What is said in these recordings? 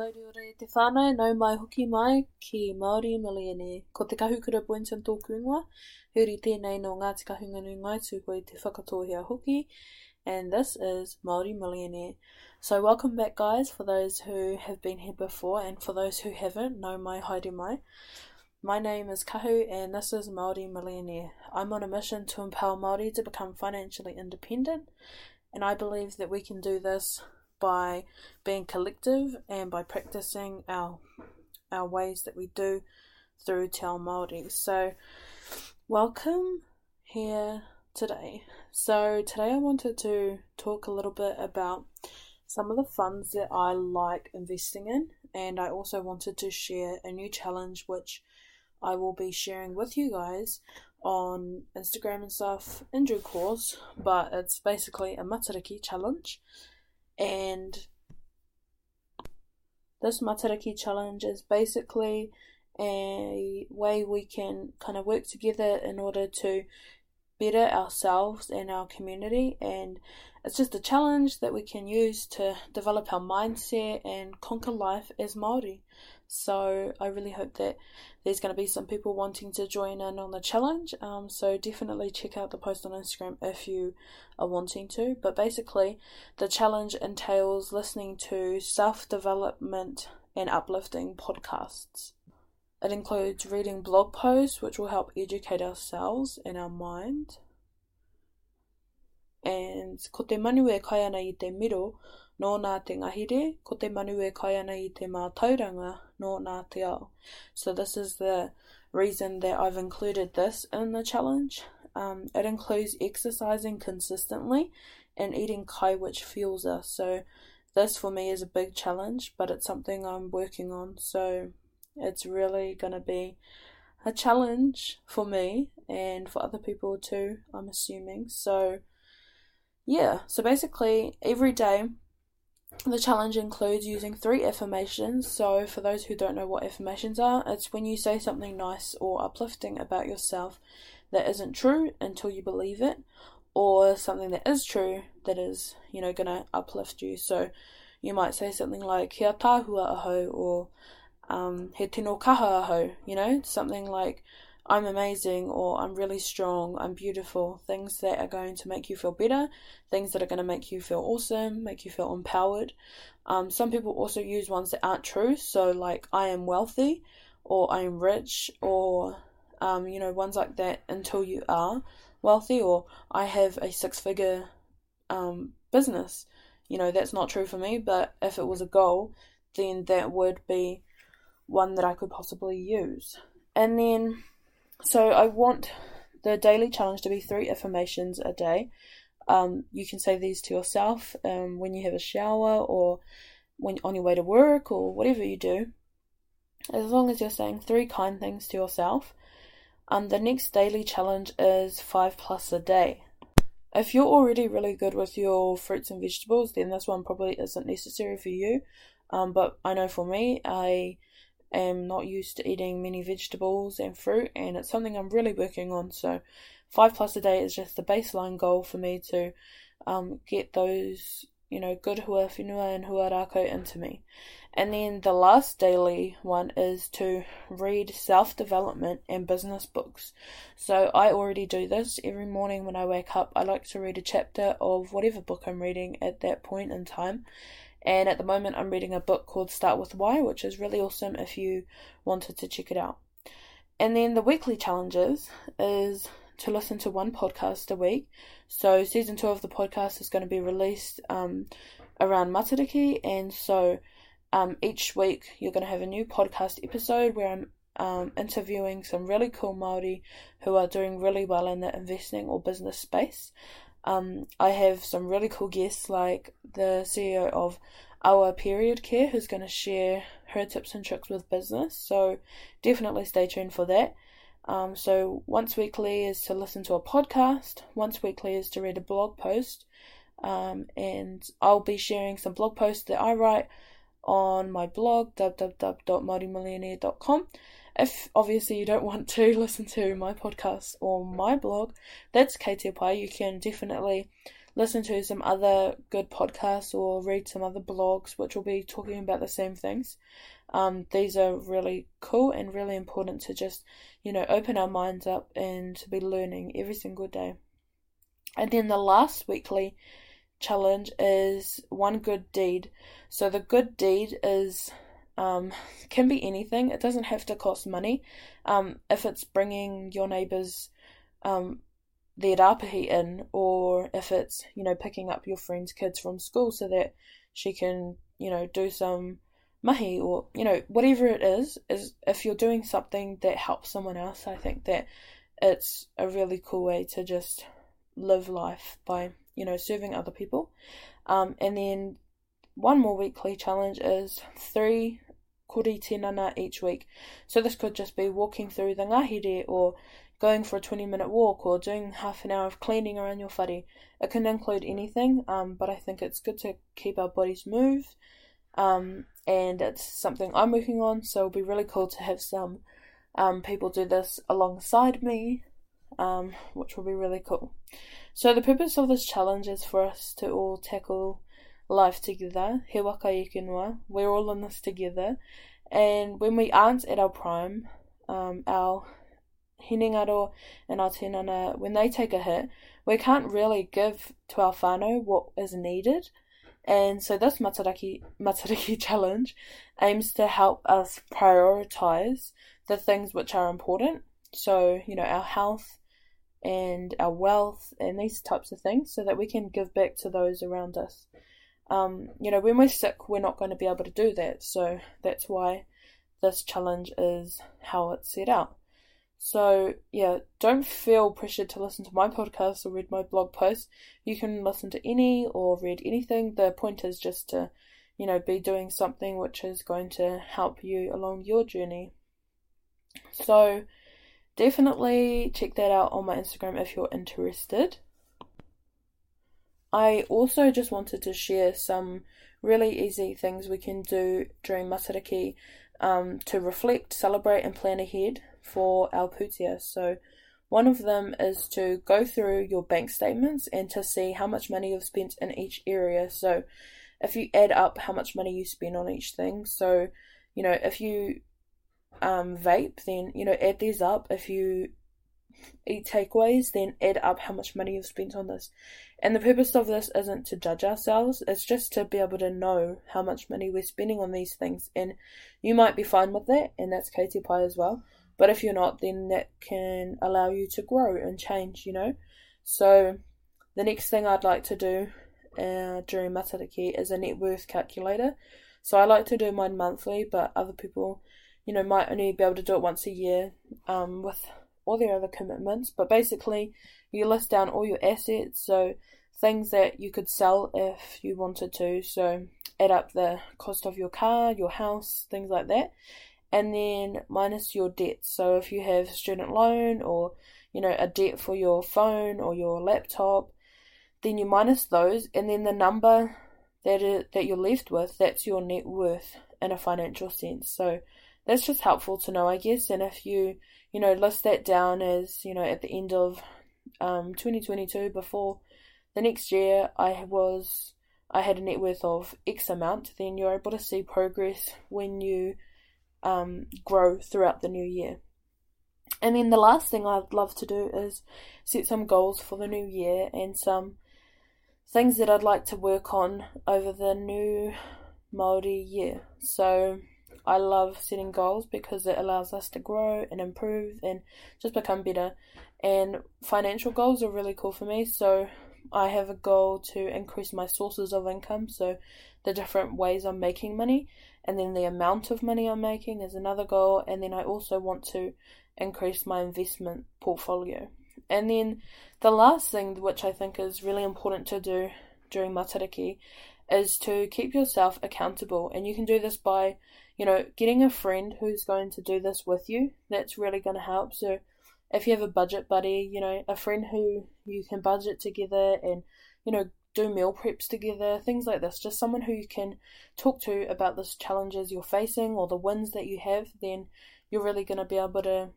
Mauri te whānau, nau mai hoki mai ki Māori Millionaire. Ko te kahukura points in tōku ingoa, huri tēnei no Ngāti Kahungunu ngai tūko i te whakatohia hoki, and this is Māori Millionaire. So welcome back guys, for those who have been here before, and for those who haven't, nau mai haere mai. My name is Kahu and this is Māori Millionaire. I'm on a mission to empower Māori to become financially independent, and I believe that we can do this by being collective and by practicing our our ways that we do through Te Ao Māori. So, welcome here today. So, today I wanted to talk a little bit about some of the funds that I like investing in, and I also wanted to share a new challenge which I will be sharing with you guys on Instagram and stuff in due course, but it's basically a Matariki challenge and this Matariki challenge is basically a way we can kind of work together in order to better ourselves and our community and it's just a challenge that we can use to develop our mindset and conquer life as Maori. So I really hope that there's going to be some people wanting to join in on the challenge. Um, so definitely check out the post on Instagram if you are wanting to. But basically, the challenge entails listening to self development and uplifting podcasts. It includes reading blog posts which will help educate ourselves and our mind. And ko te kai ana i te no nā te ngahere, ko te manu e kai ana i te mātauranga, no nā te ao. So this is the reason that I've included this in the challenge. Um, it includes exercising consistently and eating kai which fuels us. So this for me is a big challenge, but it's something I'm working on. So it's really going to be a challenge for me and for other people too, I'm assuming. So yeah, so basically every day the challenge includes using three affirmations. So, for those who don't know what affirmations are, it's when you say something nice or uplifting about yourself that isn't true until you believe it, or something that is true that is, you know, gonna uplift you. So, you might say something like, Kia tahua aho, or um, He tino kaha aho, you know, something like, I'm amazing or I'm really strong, I'm beautiful, things that are going to make you feel better, things that are going to make you feel awesome, make you feel empowered. Um, some people also use ones that aren't true, so like I am wealthy or I am rich or um, you know, ones like that until you are wealthy or I have a six figure um, business. You know, that's not true for me, but if it was a goal, then that would be one that I could possibly use. And then so I want the daily challenge to be three affirmations a day. Um, you can say these to yourself um, when you have a shower or when on your way to work or whatever you do. As long as you're saying three kind things to yourself. Um, the next daily challenge is five plus a day. If you're already really good with your fruits and vegetables, then this one probably isn't necessary for you. Um, but I know for me, I am not used to eating many vegetables and fruit, and it's something I'm really working on. So, five plus a day is just the baseline goal for me to um, get those, you know, good hua whenua and hua rākau into me. And then the last daily one is to read self development and business books. So I already do this every morning when I wake up. I like to read a chapter of whatever book I'm reading at that point in time. And at the moment, I'm reading a book called Start with Why, which is really awesome if you wanted to check it out. And then the weekly challenges is to listen to one podcast a week. So season two of the podcast is going to be released um, around Matariki, and so um, each week you're going to have a new podcast episode where I'm um, interviewing some really cool Maori who are doing really well in the investing or business space. Um, I have some really cool guests like the CEO of Our Period Care who's going to share her tips and tricks with business. So definitely stay tuned for that. Um, so once weekly is to listen to a podcast, once weekly is to read a blog post, um, and I'll be sharing some blog posts that I write on my blog www.maorimillionaire.com if obviously you don't want to listen to my podcast or my blog, that's Kei You can definitely listen to some other good podcasts or read some other blogs which will be talking about the same things. Um, these are really cool and really important to just, you know, open our minds up and to be learning every single day. And then the last weekly challenge is one good deed. So the good deed is um, can be anything. It doesn't have to cost money. Um, if it's bringing your neighbours um, their in, or if it's you know picking up your friend's kids from school so that she can you know do some mahi or you know whatever it is is if you're doing something that helps someone else i think that it's a really cool way to just live life by you know serving other people um, and then one more weekly challenge is three kori tinana each week so this could just be walking through the ngahere or going for a 20 minute walk or doing half an hour of cleaning around your whare. It can include anything, um, but I think it's good to keep our bodies moved um, and it's something I'm working on. So it'll be really cool to have some um, people do this alongside me, um, which will be really cool. So the purpose of this challenge is for us to all tackle life together. He waka eke noa. We're all in this together, and when we aren't at our prime, um, our hinengaro and our tinana, when they take a hit, we can't really give to our whānau what is needed. And so this Matariki, Matariki challenge aims to help us prioritize the things which are important. So, you know, our health and our wealth and these types of things so that we can give back to those around us. Um, you know, when we're sick, we're not going to be able to do that. So that's why this challenge is how it's set out. So, yeah, don't feel pressured to listen to my podcast or read my blog post. You can listen to any or read anything. The point is just to, you know, be doing something which is going to help you along your journey. So, definitely check that out on my Instagram if you're interested. I also just wanted to share some really easy things we can do during Matariki um, to reflect, celebrate, and plan ahead for our pūtea. So one of them is to go through your bank statements and to see how much money you've spent in each area. So if you add up how much money you spend on each thing, so you know if you um, vape, then you know add these up. If you eat takeaways, then add up how much money you've spent on this. And the purpose of this isn't to judge ourselves, it's just to be able to know how much money we're spending on these things. And you might be fine with that, and that's ka pai as well. But if you're not, then that can allow you to grow and change, you know. So the next thing I'd like to do uh, during Matariki is a net worth calculator. So I like to do mine monthly, but other people, you know, might only be able to do it once a year um, with all their other commitments. But basically, you list down all your assets, so things that you could sell if you wanted to. So add up the cost of your car, your house, things like that and then minus your debt. So if you have student loan or you know a debt for your phone or your laptop, then you minus those, and then the number that that you're left with, that's your net worth in a financial sense. So that's just helpful to know, I guess. And if you you know list that down as you know at the end of um, 2022 before the next year I was I had a net worth of X amount, then you're able to see progress when you um, grow throughout the new year. And then the last thing I'd love to do is set some goals for the new year and some things that I'd like to work on over the new Maori year. So I love setting goals because it allows us to grow and improve and just become better. And financial goals are really cool for me. So I have a goal to increase my sources of income, so the different ways I'm making money and then the amount of money I'm making is another goal, and then I also want to increase my investment portfolio. And then the last thing, which I think is really important to do during Matariki, is to keep yourself accountable. And you can do this by, you know, getting a friend who's going to do this with you. That's really going to help. So if you have a budget buddy, you know, a friend who you can budget together and, you know, do meal preps together, things like this. Just someone who you can talk to about the challenges you're facing or the wins that you have, then you're really going to be able to,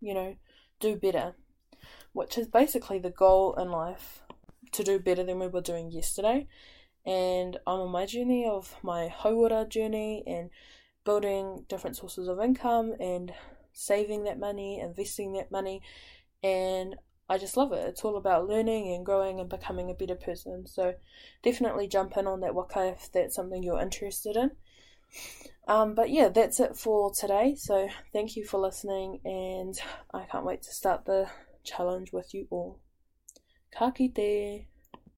you know, do better. Which is basically the goal in life to do better than we were doing yesterday. And I'm on my journey of my hauora journey and building different sources of income and saving that money, investing that money, and I just love it. It's all about learning and growing and becoming a better person. So definitely jump in on that waka if that's something you're interested in. Um, but yeah, that's it for today. So thank you for listening, and I can't wait to start the challenge with you all. Ka kite!